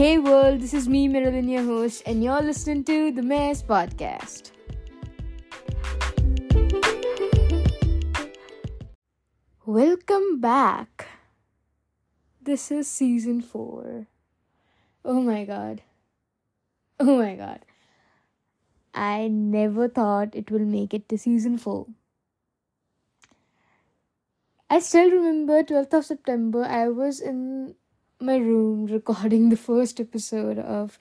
Hey world, this is me, Marilyn, your host, and you're listening to the Mayor's Podcast. Welcome back. This is season 4. Oh my god. Oh my god. I never thought it will make it to season 4. I still remember 12th of September, I was in my room recording the first episode of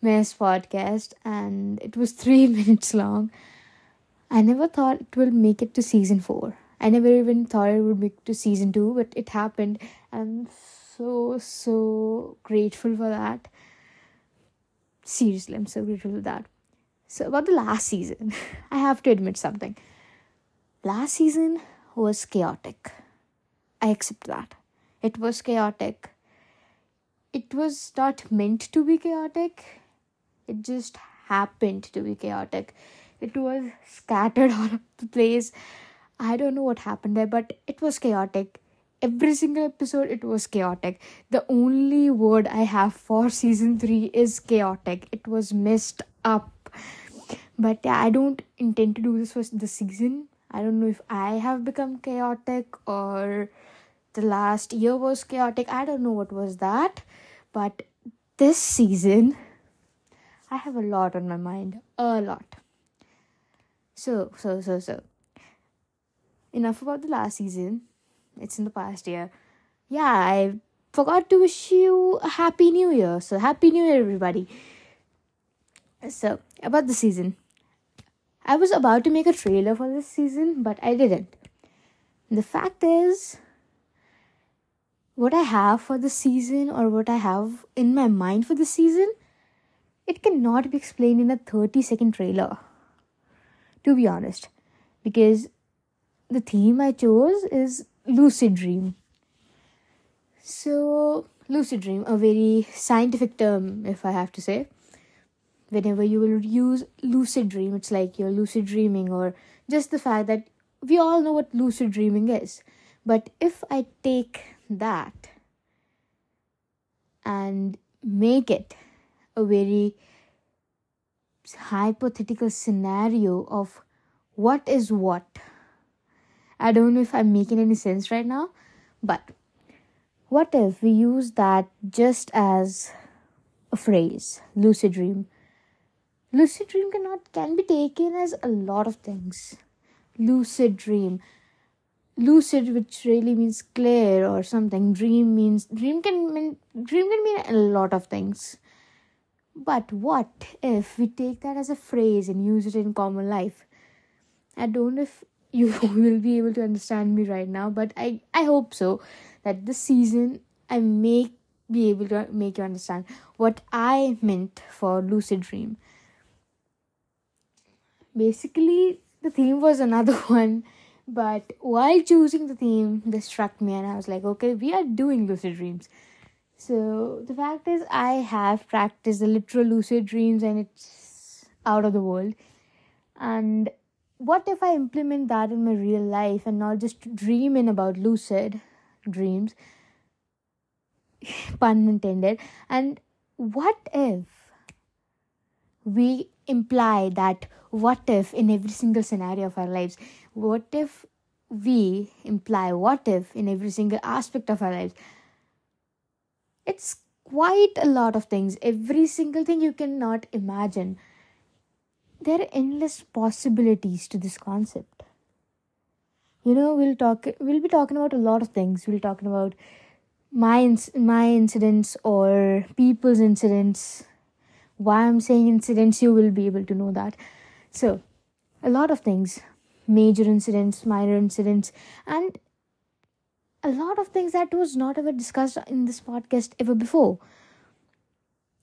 Mayor's podcast, and it was three minutes long. I never thought it will make it to season 4. I never even thought it would make it to season 2, but it happened. I'm so, so grateful for that. Seriously, I'm so grateful for that. So, about the last season, I have to admit something. Last season was chaotic. I accept that. It was chaotic. It was not meant to be chaotic, it just happened to be chaotic. It was scattered all over the place. I don't know what happened there, but it was chaotic. Every single episode, it was chaotic. The only word I have for season 3 is chaotic. It was messed up. But yeah, I don't intend to do this for the season. I don't know if I have become chaotic or the last year was chaotic. I don't know what was that. But this season, I have a lot on my mind. A lot. So, so, so, so. Enough about the last season. It's in the past year. Yeah, I forgot to wish you a happy new year. So, happy new year, everybody. So, about the season. I was about to make a trailer for this season, but I didn't. The fact is, what I have for the season or what I have in my mind for the season, it cannot be explained in a 30 second trailer. To be honest, because the theme I chose is lucid dream. So, lucid dream, a very scientific term, if I have to say. Whenever you will use lucid dream, it's like you're lucid dreaming, or just the fact that we all know what lucid dreaming is. But if I take that and make it a very hypothetical scenario of what is what. I don't know if I'm making any sense right now, but what if we use that just as a phrase, lucid dream? Lucid dream cannot can be taken as a lot of things. Lucid dream lucid which really means clear or something. Dream means dream can mean dream can mean a lot of things. But what if we take that as a phrase and use it in common life? I don't know if you will be able to understand me right now but i i hope so that this season i may be able to make you understand what i meant for lucid dream. Basically the theme was another one but while choosing the theme, this struck me, and I was like, okay, we are doing lucid dreams. So the fact is, I have practiced the literal lucid dreams, and it's out of the world. And what if I implement that in my real life and not just dreaming about lucid dreams? Pun intended. And what if we imply that what if in every single scenario of our lives? What if we imply what if in every single aspect of our lives? It's quite a lot of things. Every single thing you cannot imagine. There are endless possibilities to this concept. You know, we'll talk. We'll be talking about a lot of things. We'll be talking about my my incidents or people's incidents. Why I'm saying incidents, you will be able to know that. So, a lot of things major incidents, minor incidents, and a lot of things that was not ever discussed in this podcast ever before.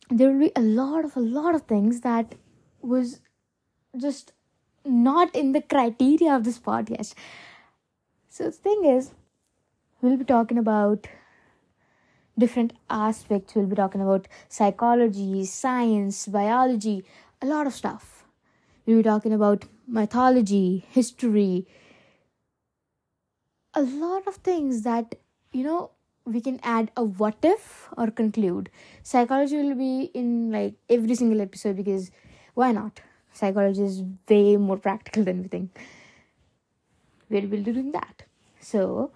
There will be a lot of a lot of things that was just not in the criteria of this podcast. So the thing is, we'll be talking about different aspects. We'll be talking about psychology, science, biology, a lot of stuff. We'll be talking about mythology, history, a lot of things that, you know, we can add a what if or conclude. Psychology will be in like every single episode because why not? Psychology is way more practical than we think. We will be doing that. So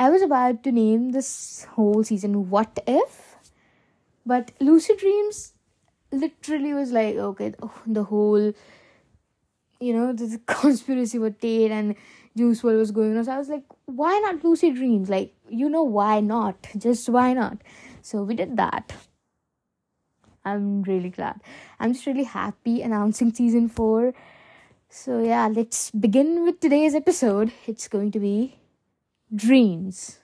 I was about to name this whole season What If, but Lucid Dreams literally was like, okay, the whole, you know, the conspiracy with Tate and Juice WRLD was going on. So I was like, why not lucid dreams? Like, you know, why not? Just why not? So we did that. I'm really glad. I'm just really happy announcing season four. So yeah, let's begin with today's episode. It's going to be dreams.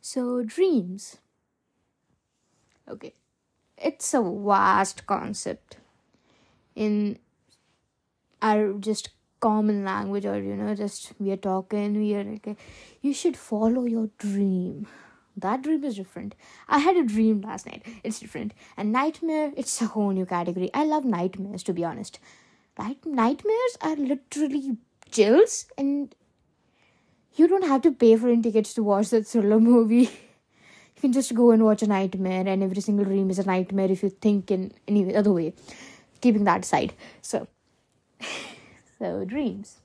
So, dreams. Okay. It's a vast concept. In our just common language or you know just we are talking we are like you should follow your dream. That dream is different. I had a dream last night. It's different. And nightmare it's a whole new category. I love nightmares to be honest. Night- nightmares are literally chills and you don't have to pay for any tickets to watch that thriller movie you can just go and watch a nightmare and every single dream is a nightmare if you think in any other way keeping that aside so So, dreams.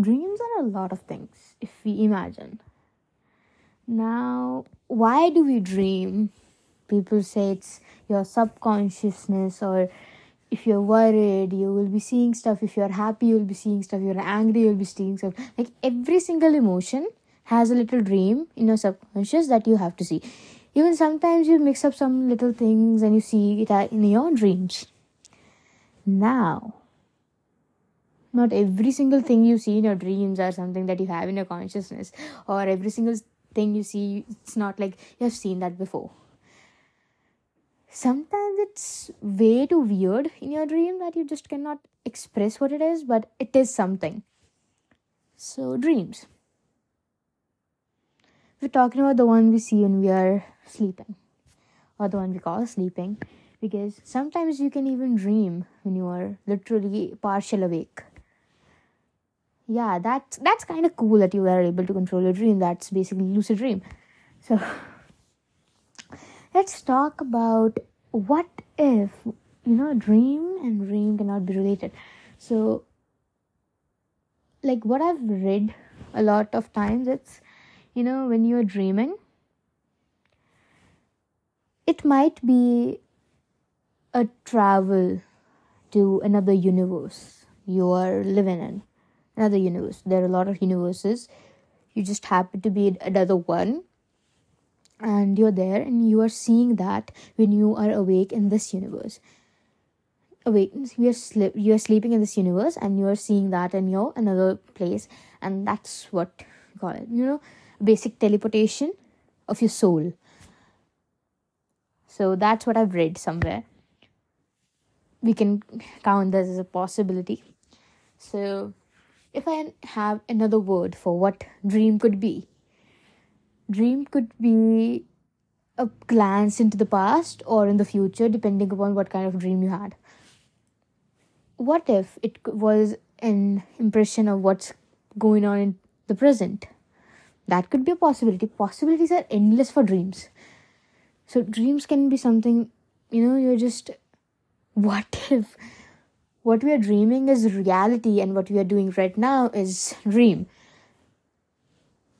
Dreams are a lot of things if we imagine. Now, why do we dream? People say it's your subconsciousness, or if you're worried, you will be seeing stuff. If you're happy, you'll be seeing stuff. If you're angry, you'll be seeing stuff. Like every single emotion has a little dream in your subconscious that you have to see. Even sometimes you mix up some little things and you see it in your dreams. Now, not every single thing you see in your dreams are something that you have in your consciousness, or every single thing you see, it's not like you have seen that before. Sometimes it's way too weird in your dream that you just cannot express what it is, but it is something. So, dreams. We're talking about the one we see when we are sleeping, or the one we call sleeping because sometimes you can even dream when you are literally partial awake yeah that's that's kind of cool that you are able to control your dream that's basically lucid dream so let's talk about what if you know dream and dream cannot be related. So like what i've read a lot of times it's you know when you're dreaming it might be a travel to another universe you are living in. Another universe. There are a lot of universes. You just happen to be another one and you're there and you are seeing that when you are awake in this universe. Awake you are sleep you are sleeping in this universe and you are seeing that in your another place and that's what you call it you know basic teleportation of your soul. So that's what i've read somewhere. We can count this as a possibility. So, if I have another word for what dream could be, dream could be a glance into the past or in the future, depending upon what kind of dream you had. What if it was an impression of what's going on in the present? That could be a possibility. Possibilities are endless for dreams. So, dreams can be something, you know, you're just what if what we are dreaming is reality and what we are doing right now is dream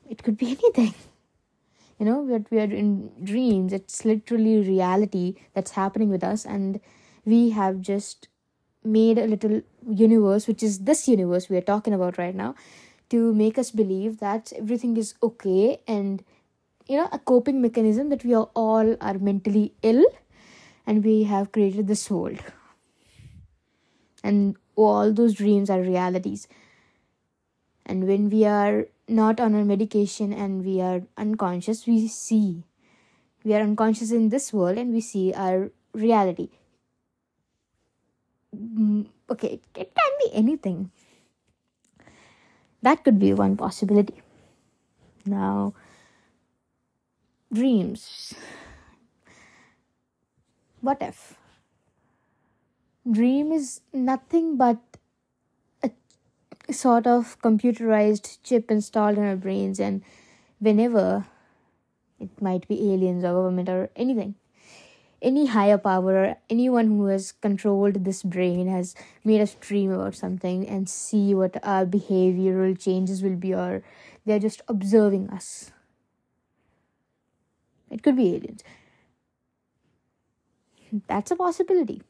it could be anything you know what we are in dreams. It's literally reality that's happening with us. And we have just made a little universe which is this universe we are talking about right now to make us believe that everything is okay. And you know a coping mechanism that we are all are mentally ill and we have created this world. And all those dreams are realities. And when we are not on our medication and we are unconscious we see. We are unconscious in this world and we see our reality. Mm, okay it can be anything. That could be one possibility. Now dreams. What if? Dream is nothing but sort of computerized chip installed in our brains, and whenever it might be aliens or government or anything, any higher power or anyone who has controlled this brain has made us dream about something and see what our behavioral changes will be, or they're just observing us. It could be aliens. That's a possibility.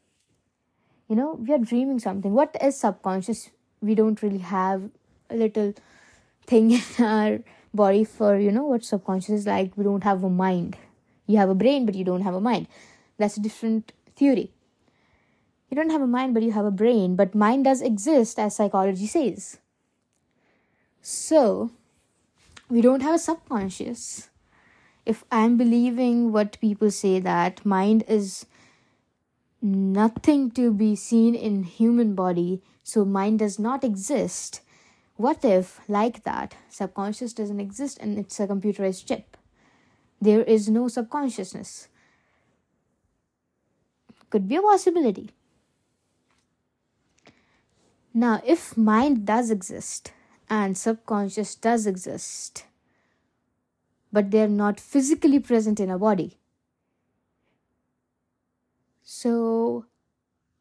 You know, we are dreaming something. What is subconscious? We don't really have a little thing in our body for, you know, what subconscious is like. We don't have a mind. You have a brain, but you don't have a mind. That's a different theory. You don't have a mind, but you have a brain. But mind does exist, as psychology says. So, we don't have a subconscious. If I'm believing what people say that mind is nothing to be seen in human body, so mind does not exist. What if, like that, subconscious doesn't exist and it's a computerized chip? There is no subconsciousness could be a possibility. Now, if mind does exist and subconscious does exist, but they're not physically present in a body, so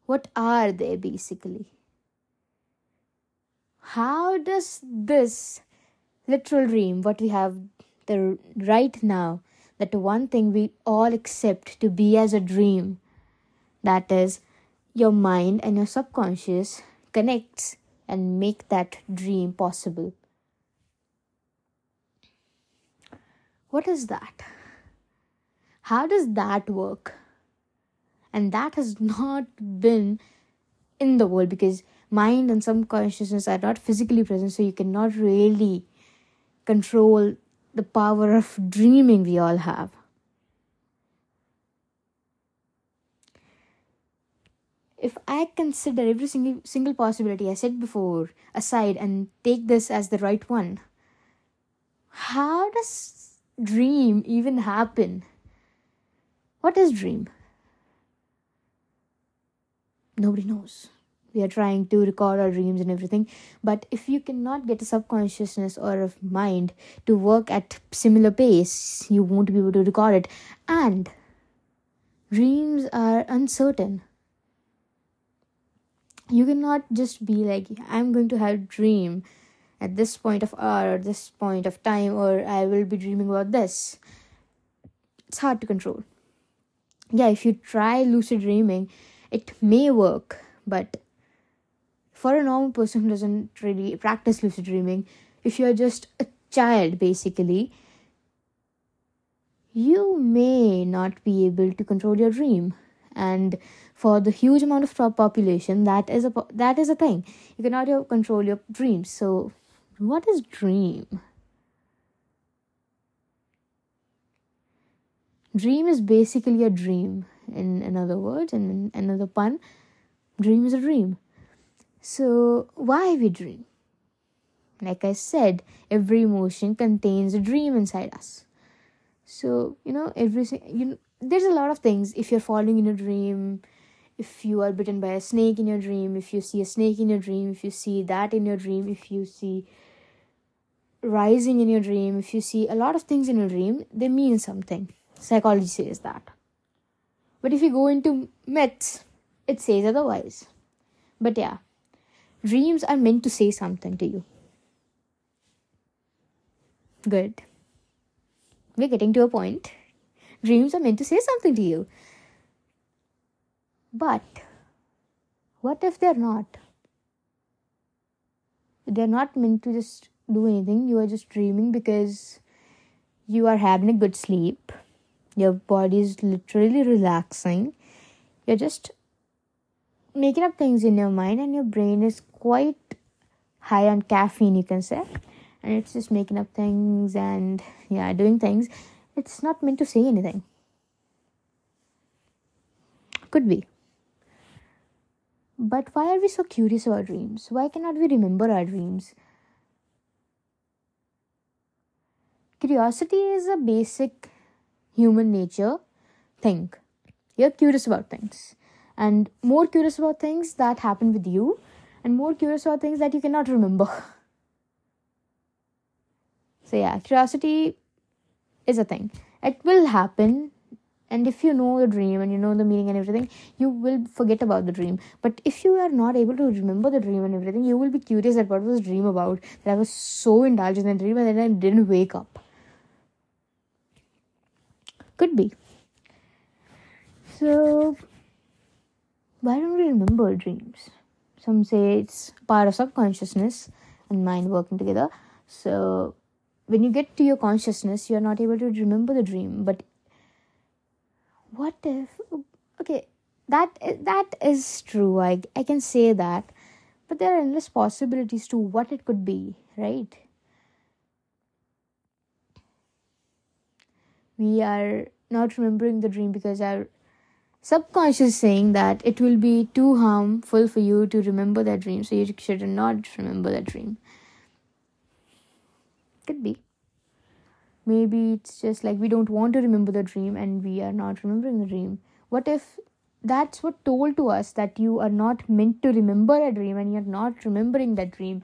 what are they basically? How does this literal dream, what we have the right now, that one thing we all accept to be as a dream, that is your mind and your subconscious connects and make that dream possible? What is that? How does that work? And that has not been in the world because mind and some consciousness are not physically present so you cannot really control the power of dreaming we all have if I consider every single single possibility I said before aside and take this as the right one, how does dream even happen? What is dream? Nobody knows. We are trying to record our dreams and everything, but if you cannot get a subconsciousness or a mind to work at similar pace, you won't be able to record it. And dreams are uncertain. You cannot just be like i'm going to have a dream at this point of hour or this point of time or i will be dreaming about this. It's hard to control. Yeah if you try lucid dreaming it may work but for a normal person who doesn't really practice lucid dreaming if you're just a child basically you may not be able to control your dream. And for the huge amount of population that is a that is a thing. You cannot uh, control your dreams. So what is dream? Dream is basically a dream. In another word and in another pun dream is a dream so why we dream like i said every emotion contains a dream inside us so you know every you know there's a lot of things if you're falling in a dream if you are bitten by a snake in your dream, if you see a snake in your dream, if you see that in your dream, if you see rising in your dream, if you see a lot of things in your dream, they mean something. Psychology says that. But if you go into myths, it says otherwise. But yeah, dreams are meant to say something to you. Good. We're getting to a point. Dreams are meant to say something to you. But what if they're not? They're not meant to just do anything. You are just dreaming because you are having a good sleep. Your body is literally relaxing. You're just making up things in your mind, and your brain is quite high on caffeine, you can say. And it's just making up things and, yeah, doing things. It's not meant to say anything. Could be. But why are we so curious about dreams? Why cannot we remember our dreams? Curiosity is a basic human nature thing. You're curious about things. And more curious about things that happen with you and more curious about things that you cannot remember. so, yeah, curiosity is a thing. It will happen and if you know the dream and you know the meaning and everything you will forget about the dream but if you are not able to remember the dream and everything you will be curious at what was the dream about that i was so indulged in the dream and then i didn't wake up could be so why don't we remember dreams some say it's part of subconsciousness and mind working together. So when you get to your consciousness you are not able to remember the dream. But what if okay that that is true. I, I can say that. But there are endless possibilities to what it could be right? We are not remembering the dream because our subconscious saying that it will be too harmful for you to remember that dream so you should not remember that dream. Could be. Maybe it's just like we don't want to remember the dream and we are not remembering the dream. What if that's what told to us that you are not meant to remember a dream and you're not remembering that dream?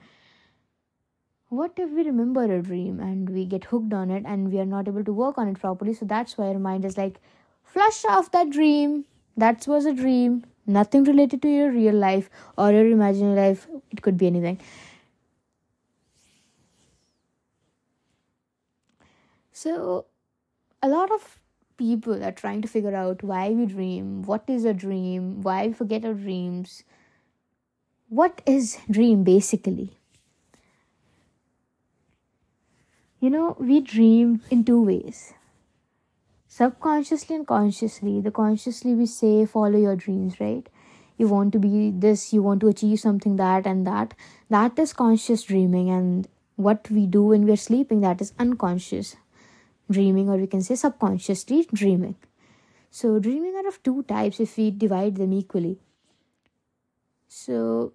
What if we remember a dream and we get hooked on it and we are not able to work on it properly? So that's why our mind is like flush off that dream that was a dream nothing related to your real life or your imaginary life it could be anything So, a lot of people are trying to figure out why we dream, what is a dream, why we forget our dreams. What is dream basically? You know, we dream in two ways. Subconsciously and consciously. The consciously we say follow your dreams, right? You want to be this, you want to achieve something that and that. That is conscious dreaming and what we do when we're sleeping that is unconscious dreaming or we can say subconsciously dreaming so dreaming are of two types if we divide them equally so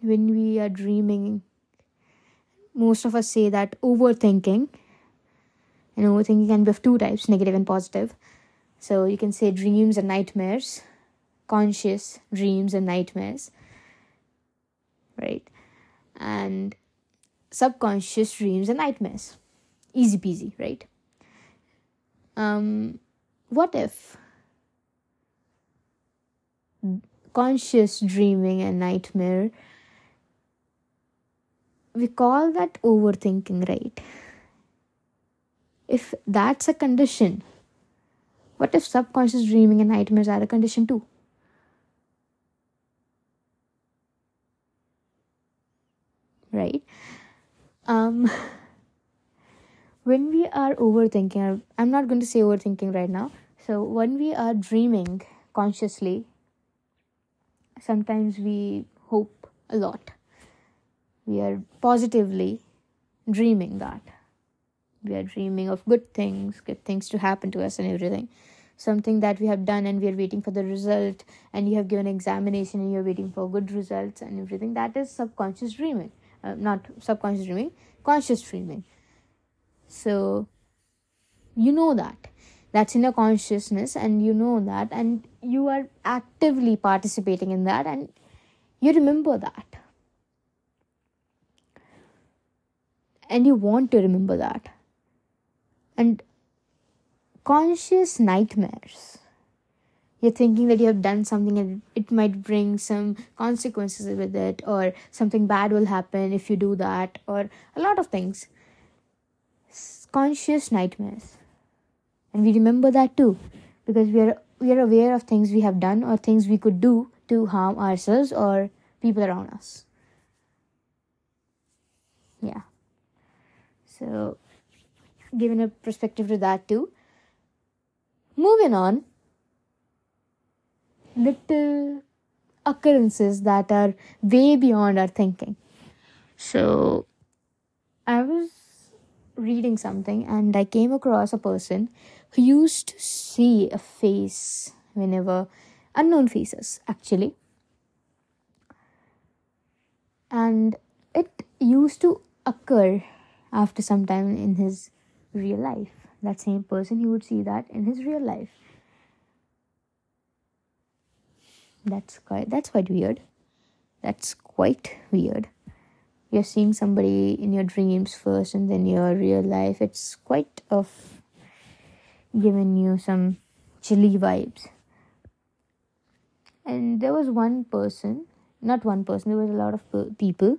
when we are dreaming most of us say that overthinking and overthinking can be of two types negative and positive so you can say dreams and nightmares conscious dreams and nightmares right and subconscious dreams and nightmares easy peasy, right? Um, what if conscious dreaming and nightmare we call that overthinking, right? If that's a condition, what if subconscious dreaming and nightmares are a condition too? Right? Um when we are overthinking, I'm not going to say overthinking right now. So, when we are dreaming consciously, sometimes we hope a lot. We are positively dreaming that. We are dreaming of good things, good things to happen to us, and everything. Something that we have done and we are waiting for the result, and you have given examination and you're waiting for good results and everything. That is subconscious dreaming. Uh, not subconscious dreaming, conscious dreaming so you know that that's in your consciousness and you know that and you are actively participating in that and you remember that and you want to remember that and conscious nightmares you're thinking that you have done something and it might bring some consequences with it or something bad will happen if you do that or a lot of things conscious nightmares. And we remember that too because we are we are aware of things we have done or things we could do to harm ourselves or people around us. Yeah. So given a perspective to that too. Moving on, little occurrences that are way beyond our thinking. So I was reading something and I came across a person who used to see a face whenever unknown faces actually and it used to occur after some time in his real life that same person he would see that in his real life that's quite that's quite weird That's quite weird. You're seeing somebody in your dreams first and then your real life. It's quite of giving you some chilly vibes. And there was one person, not one person, there was a lot of people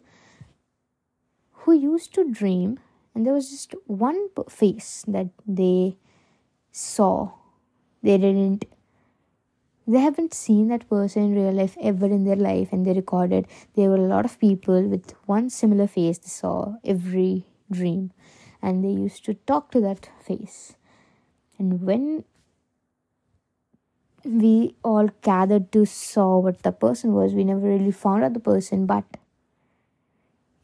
who used to dream, and there was just one face that they saw. They didn't they haven't seen that person in real life ever in their life and they recorded there were a lot of people with one similar face they saw every dream and they used to talk to that face and when we all gathered to saw what the person was we never really found out the person but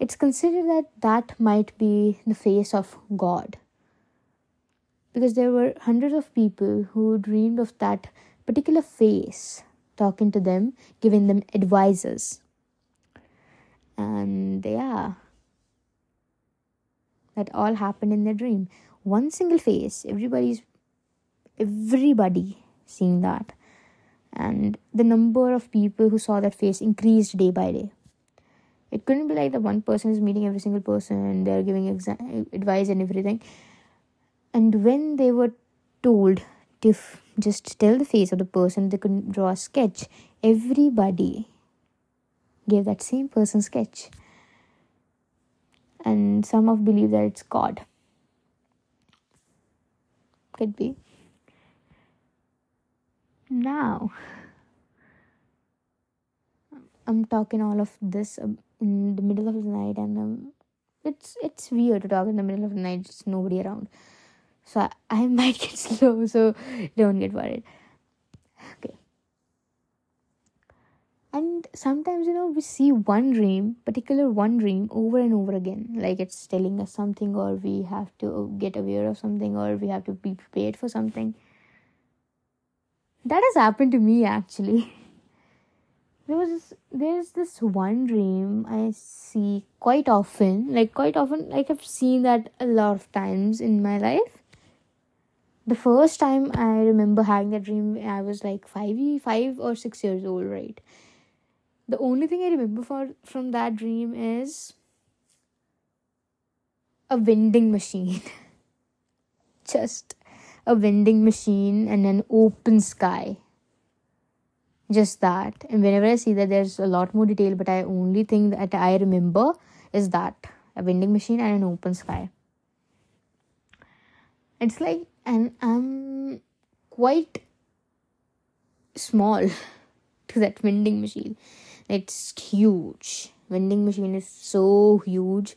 it's considered that that might be the face of god because there were hundreds of people who dreamed of that particular face talking to them, giving them advices. And yeah, that all happened in their dream. One single face, everybody's everybody seeing that. And the number of people who saw that face increased day by day. It couldn't be like the one person is meeting every single person they're giving advice and everything. And when they were told to just tell the face of the person they couldn't draw a sketch. Everybody gave that same person sketch. And some of believe that it's god. Could be. Now i'm talking all of this in the middle of the night and um, it's it's weird to talk in the middle of the night just nobody around. So I, I might get slow so don't get worried. Okay. And sometimes you know we see one dream particular one dream over and over again. Like it's telling us something or we have to get aware of something or we have to be prepared for something. That has happened to me actually there was there's this one dream i see quite often like quite often like i've seen that a lot of times in my life the first time I remember having that dream, I was like five, five or six years old, right? The only thing I remember for from that dream is a vending machine. Just a vending machine and an open sky. Just that. And whenever I see that, there's a lot more detail, but I only thing that I remember is that a vending machine and an open sky. It's like and I'm um, quite small to that vending machine. It's huge. Vending machine is so huge,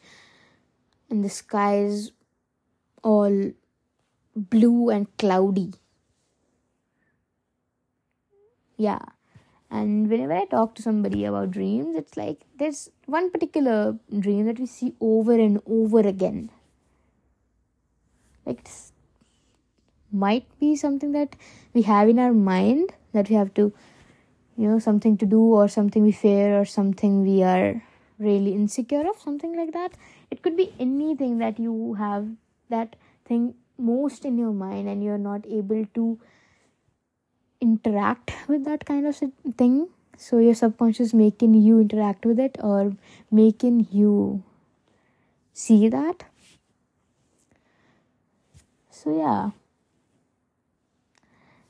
and the sky is all blue and cloudy. Yeah. And whenever I talk to somebody about dreams, it's like there's one particular dream that we see over and over again. Like it's might be something that we have in our mind that we have to you know something to do or something we fear or something we are really insecure of something like that it could be anything that you have that thing most in your mind and you're not able to interact with that kind of thing so your subconscious making you interact with it or making you see that so yeah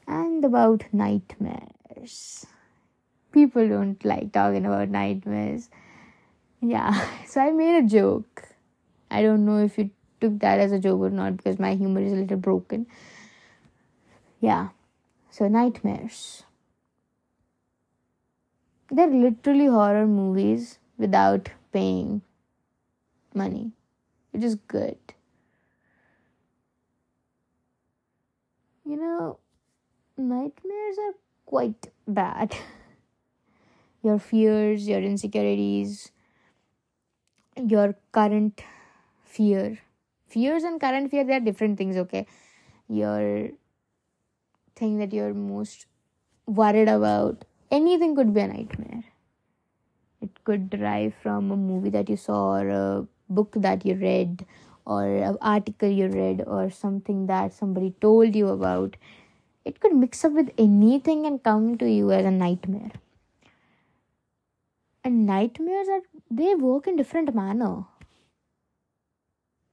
and about nightmares. People don't like talking about nightmares. Yeah, so I made a joke. I don't know if you took that as a joke or not because my humor is a little broken. Yeah, so nightmares. They're literally horror movies without paying money, which is good. You know, nightmares are quite bad. your fears, your insecurities, your current fear. Fears and current fear, they are different things, okay? Your thing that you're most worried about, anything could be a nightmare. It could derive from a movie that you saw or a book that you read or an article you read or something that somebody told you about it could mix up with anything and come to you as a nightmare. and nightmares are they work in different manner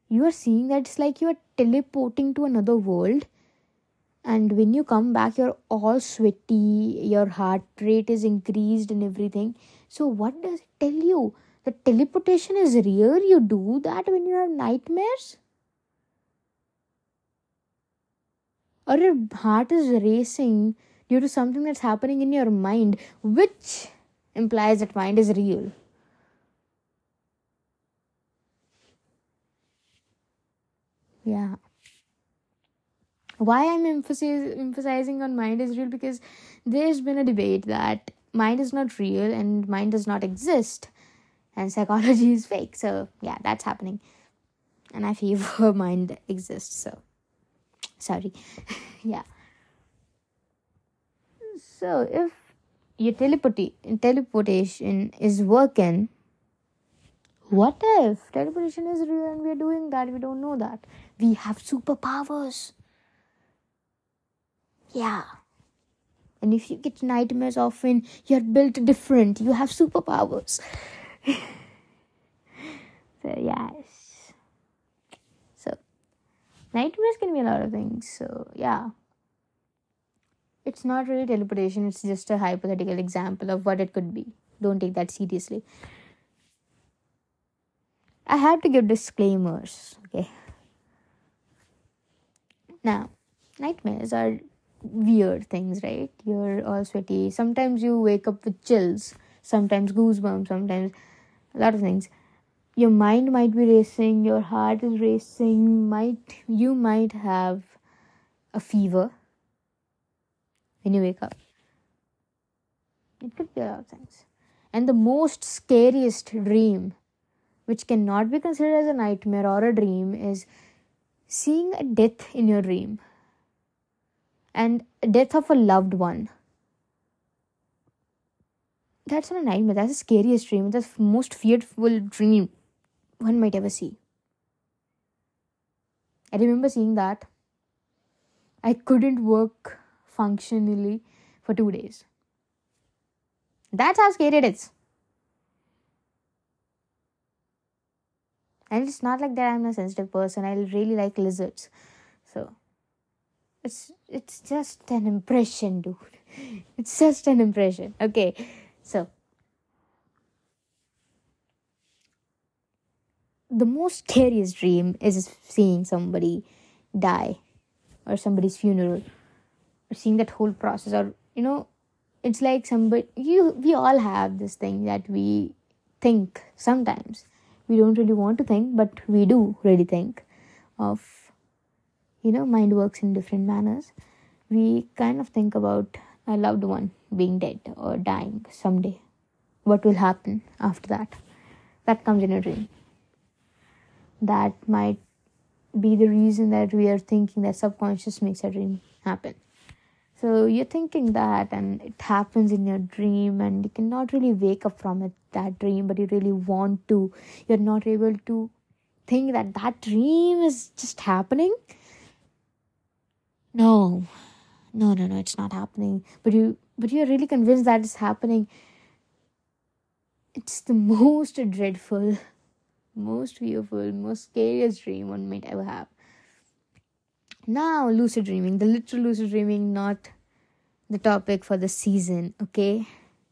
you are seeing that it's like you are teleporting to another world and when you come back you're all sweaty your heart rate is increased and everything. So what does it tell you? That teleportation is real you do that when you have nightmares? Or your heart is racing due to something that's happening in your mind which implies that mind is real. Yeah why i'm emphasiz- emphasizing on mind is real because there's been a debate that mind is not real and mind does not exist and psychology is fake. So yeah that's happening. And i feel mind exists so sorry. Yeah. So if your teleport- teleportation is working what if teleportation is real and we're doing that? We don't know that. We have superpowers yeah. And if you get nightmares often you're built different. You have superpowers. So yes. So nightmares can be a lot of things. So yeah. It's not really teleportation it's just a hypothetical example of what it could be. Don't take that seriously. I have to give disclaimers okay? Now nightmares are weird things, right? You're all sweaty. Sometimes you wake up with chills, sometimes goosebumps, sometimes a lot of things. Your mind might be racing, your heart is racing, might you might have a fever when you wake up. It could be a lot of things. And the most scariest dream, which cannot be considered as a nightmare or a dream, is seeing a death in your dream and death of a loved one. That's not a nightmare. That's the scariest dream. That's the most fearful dream one might ever see. I remember seeing that. I couldn't work functionally for two days. That's how scary it is. And it's not like that i'm a sensitive person. I really like lizards. So it's it's just an impression dude. It's just an impression. Okay so. The most scariest dream is seeing somebody die or somebody's funeral. Or seeing that whole process or you know it's like somebody you we all have this thing that we think sometimes. We don't really want to think but we do really think of you know mind works in different manners. We kind of think about a loved one being dead or dying someday. What will happen after that? That comes in a dream. That might be the reason that we are thinking that subconscious makes a dream happen. So you're thinking that and it happens in your dream and you cannot really wake up from it that dream but you really want to. You're not able to think that that dream is just happening no. No no no it's not happening. But you but you're really convinced that it's happening. It's the most dreadful most fearful most scariest dream one might ever have. Now lucid dreaming the literal lucid dreaming not the topic for the season okay?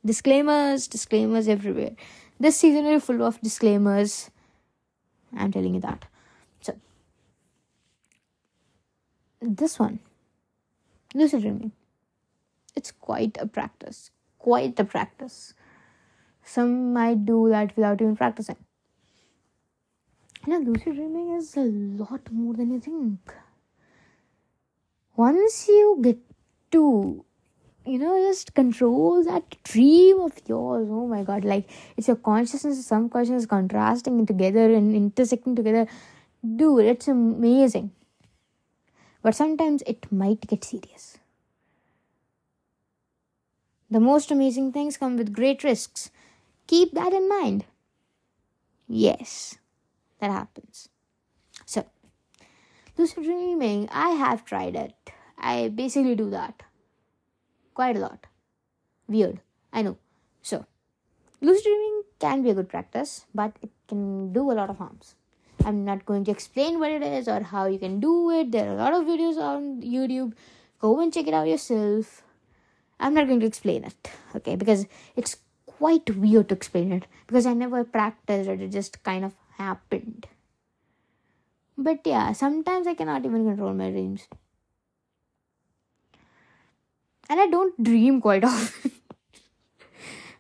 Disclaimers disclaimers everywhere. This season is full of disclaimers. I'm telling you that. So this one lucid dreaming it's quite a practice. Quite a practice. Some might do that without even practicing. You know lucid dreaming is a lot more than you think. Once you get to you know just control that dream of yours oh my god like it's your consciousness and subconsciousness contrasting together and intersecting together dude it's amazing but sometimes it might get serious. The most amazing things come with great risks. Keep that in mind. Yes, that happens. So, lucid dreaming, I have tried it. I basically do that quite a lot. Weird, I know. So, lucid dreaming can be a good practice, but it can do a lot of harms. I'm not going to explain what it is or how you can do it. There are a lot of videos on YouTube. Go and check it out yourself. I'm not going to explain it, okay? Because it's quite weird to explain it because I never practiced it, it just kind of happened. But yeah, sometimes I cannot even control my dreams. And I don't dream quite often.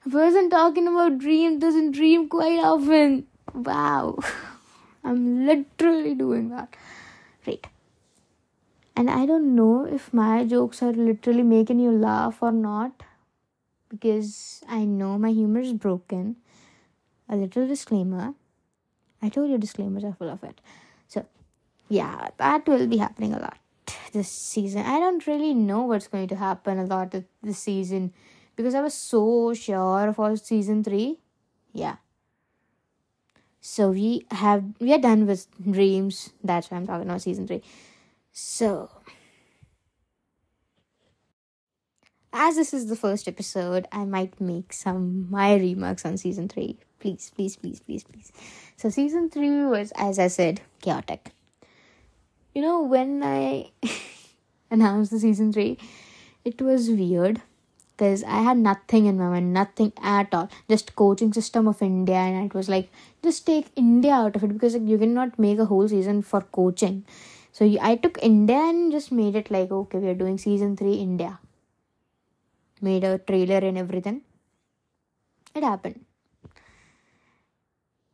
A person talking about dreams doesn't dream quite often. Wow. I'm literally doing that. Right. And I don't know if my jokes are literally making you laugh or not because I know my humor is broken. A little disclaimer. I told you disclaimers are full of it. So, yeah, that will be happening a lot this season. I don't really know what's going to happen a lot this season because I was so sure for season 3. Yeah. So we have we are done with dreams. That's why I'm talking about season 3. So as this is the first episode, I might make some my remarks on season 3. Please, please, please, please, please. So season 3 was as I said, chaotic. You know, when I announced the season 3, it was weird because I had nothing in my mind, nothing at all. Just coaching system of India, and it was like just take India out of it because like, you cannot make a whole season for coaching. So I took India and just made it like okay, we are doing season three India made a trailer and everything. It happened.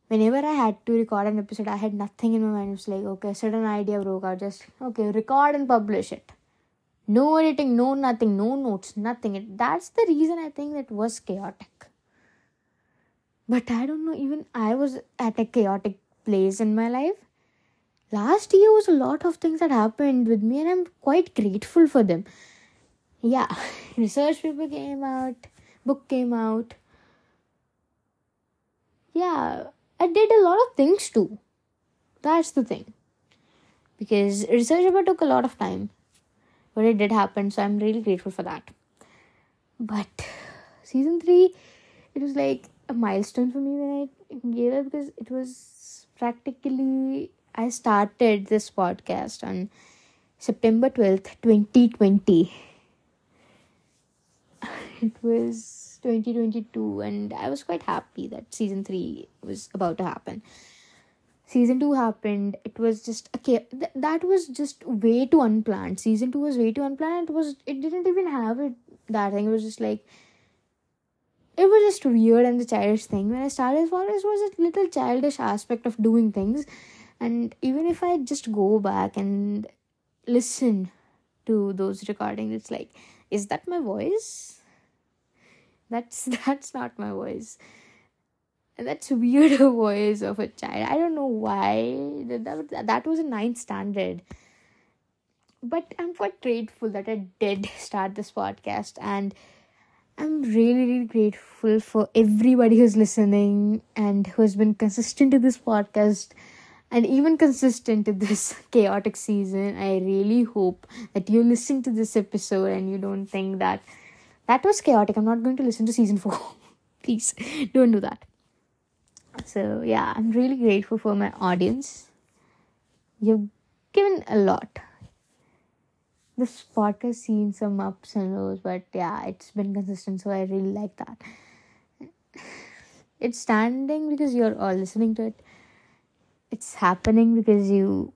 Whenever I had to record an episode, I had nothing in my mind. It was like, okay, sudden idea broke out. Just, okay, record and publish it. No editing, no nothing, no notes, nothing. It, that's the reason I think it was chaotic. But I don't know, even I was at a chaotic place in my life. Last year was a lot of things that happened with me, and I'm quite grateful for them. Yeah research paper came out book came out. Yeah i did a lot of things too. That's the thing. Because research paper took a lot of time but it did happen so i'm really grateful for that. But season 3 it was like a milestone for me when i gave up because it was practically i started this podcast on september 12th 2020 it was 2022 and i was quite happy that season 3 was about to happen. Season 2 happened. It was just okay th- that was just way too unplanned. Season 2 was way too unplanned. It was it didn't even have it that thing. It was just like it was just weird and the childish thing. When i started forest was a little childish aspect of doing things. And even if i just go back and listen to those recordings it's like is that my voice? That's that's not my voice. And that's weirder voice of a child. I don't know why. That, that was a ninth standard. But i'm quite grateful that i did start this podcast and i'm really really grateful for everybody who's listening and who has been consistent to this podcast and even consistent to this chaotic season i really hope that you listen to this episode and you don't think that that was chaotic. I'm not going to listen to season four. Please don't do that. So, yeah, I'm really grateful for my audience. You've given a lot. This podcast seen some ups and lows, but yeah, it's been consistent, so I really like that. It's standing because you're all listening to it. It's happening because you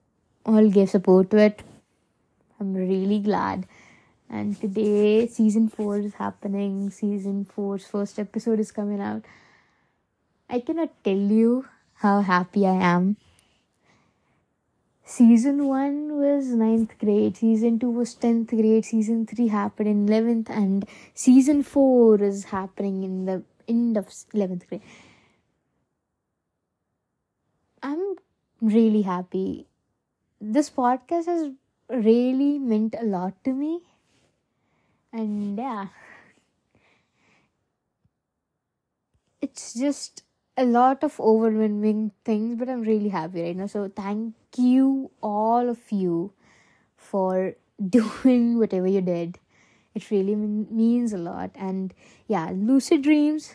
all gave support to it. I'm really glad and today season 4 is happening season 4's first episode is coming out i cannot tell you how happy i am season 1 was 9th grade season 2 was 10th grade season 3 happened in 11th and season 4 is happening in the end of 11th grade. I'm really happy. This podcast has really meant a lot to me. And yeah. It's just a lot of overwhelming things but i'm really happy right now so thank you all of you for doing whatever you did it really means a lot and yeah lucid dreams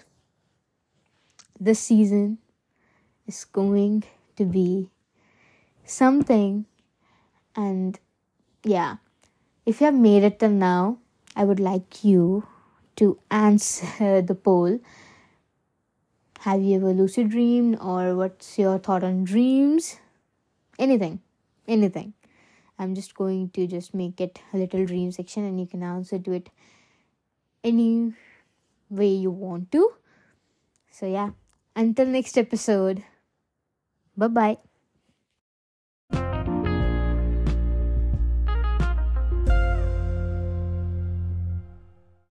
this season is going to be something. And yeah, if you have made it till now, I would like you to answer the poll. Have you ever lucid dreamed, or what's your thought on dreams? Anything, anything. I'm just going to just make it a little dream section, and you can answer to it any way you want to. So, yeah, until next episode, bye bye.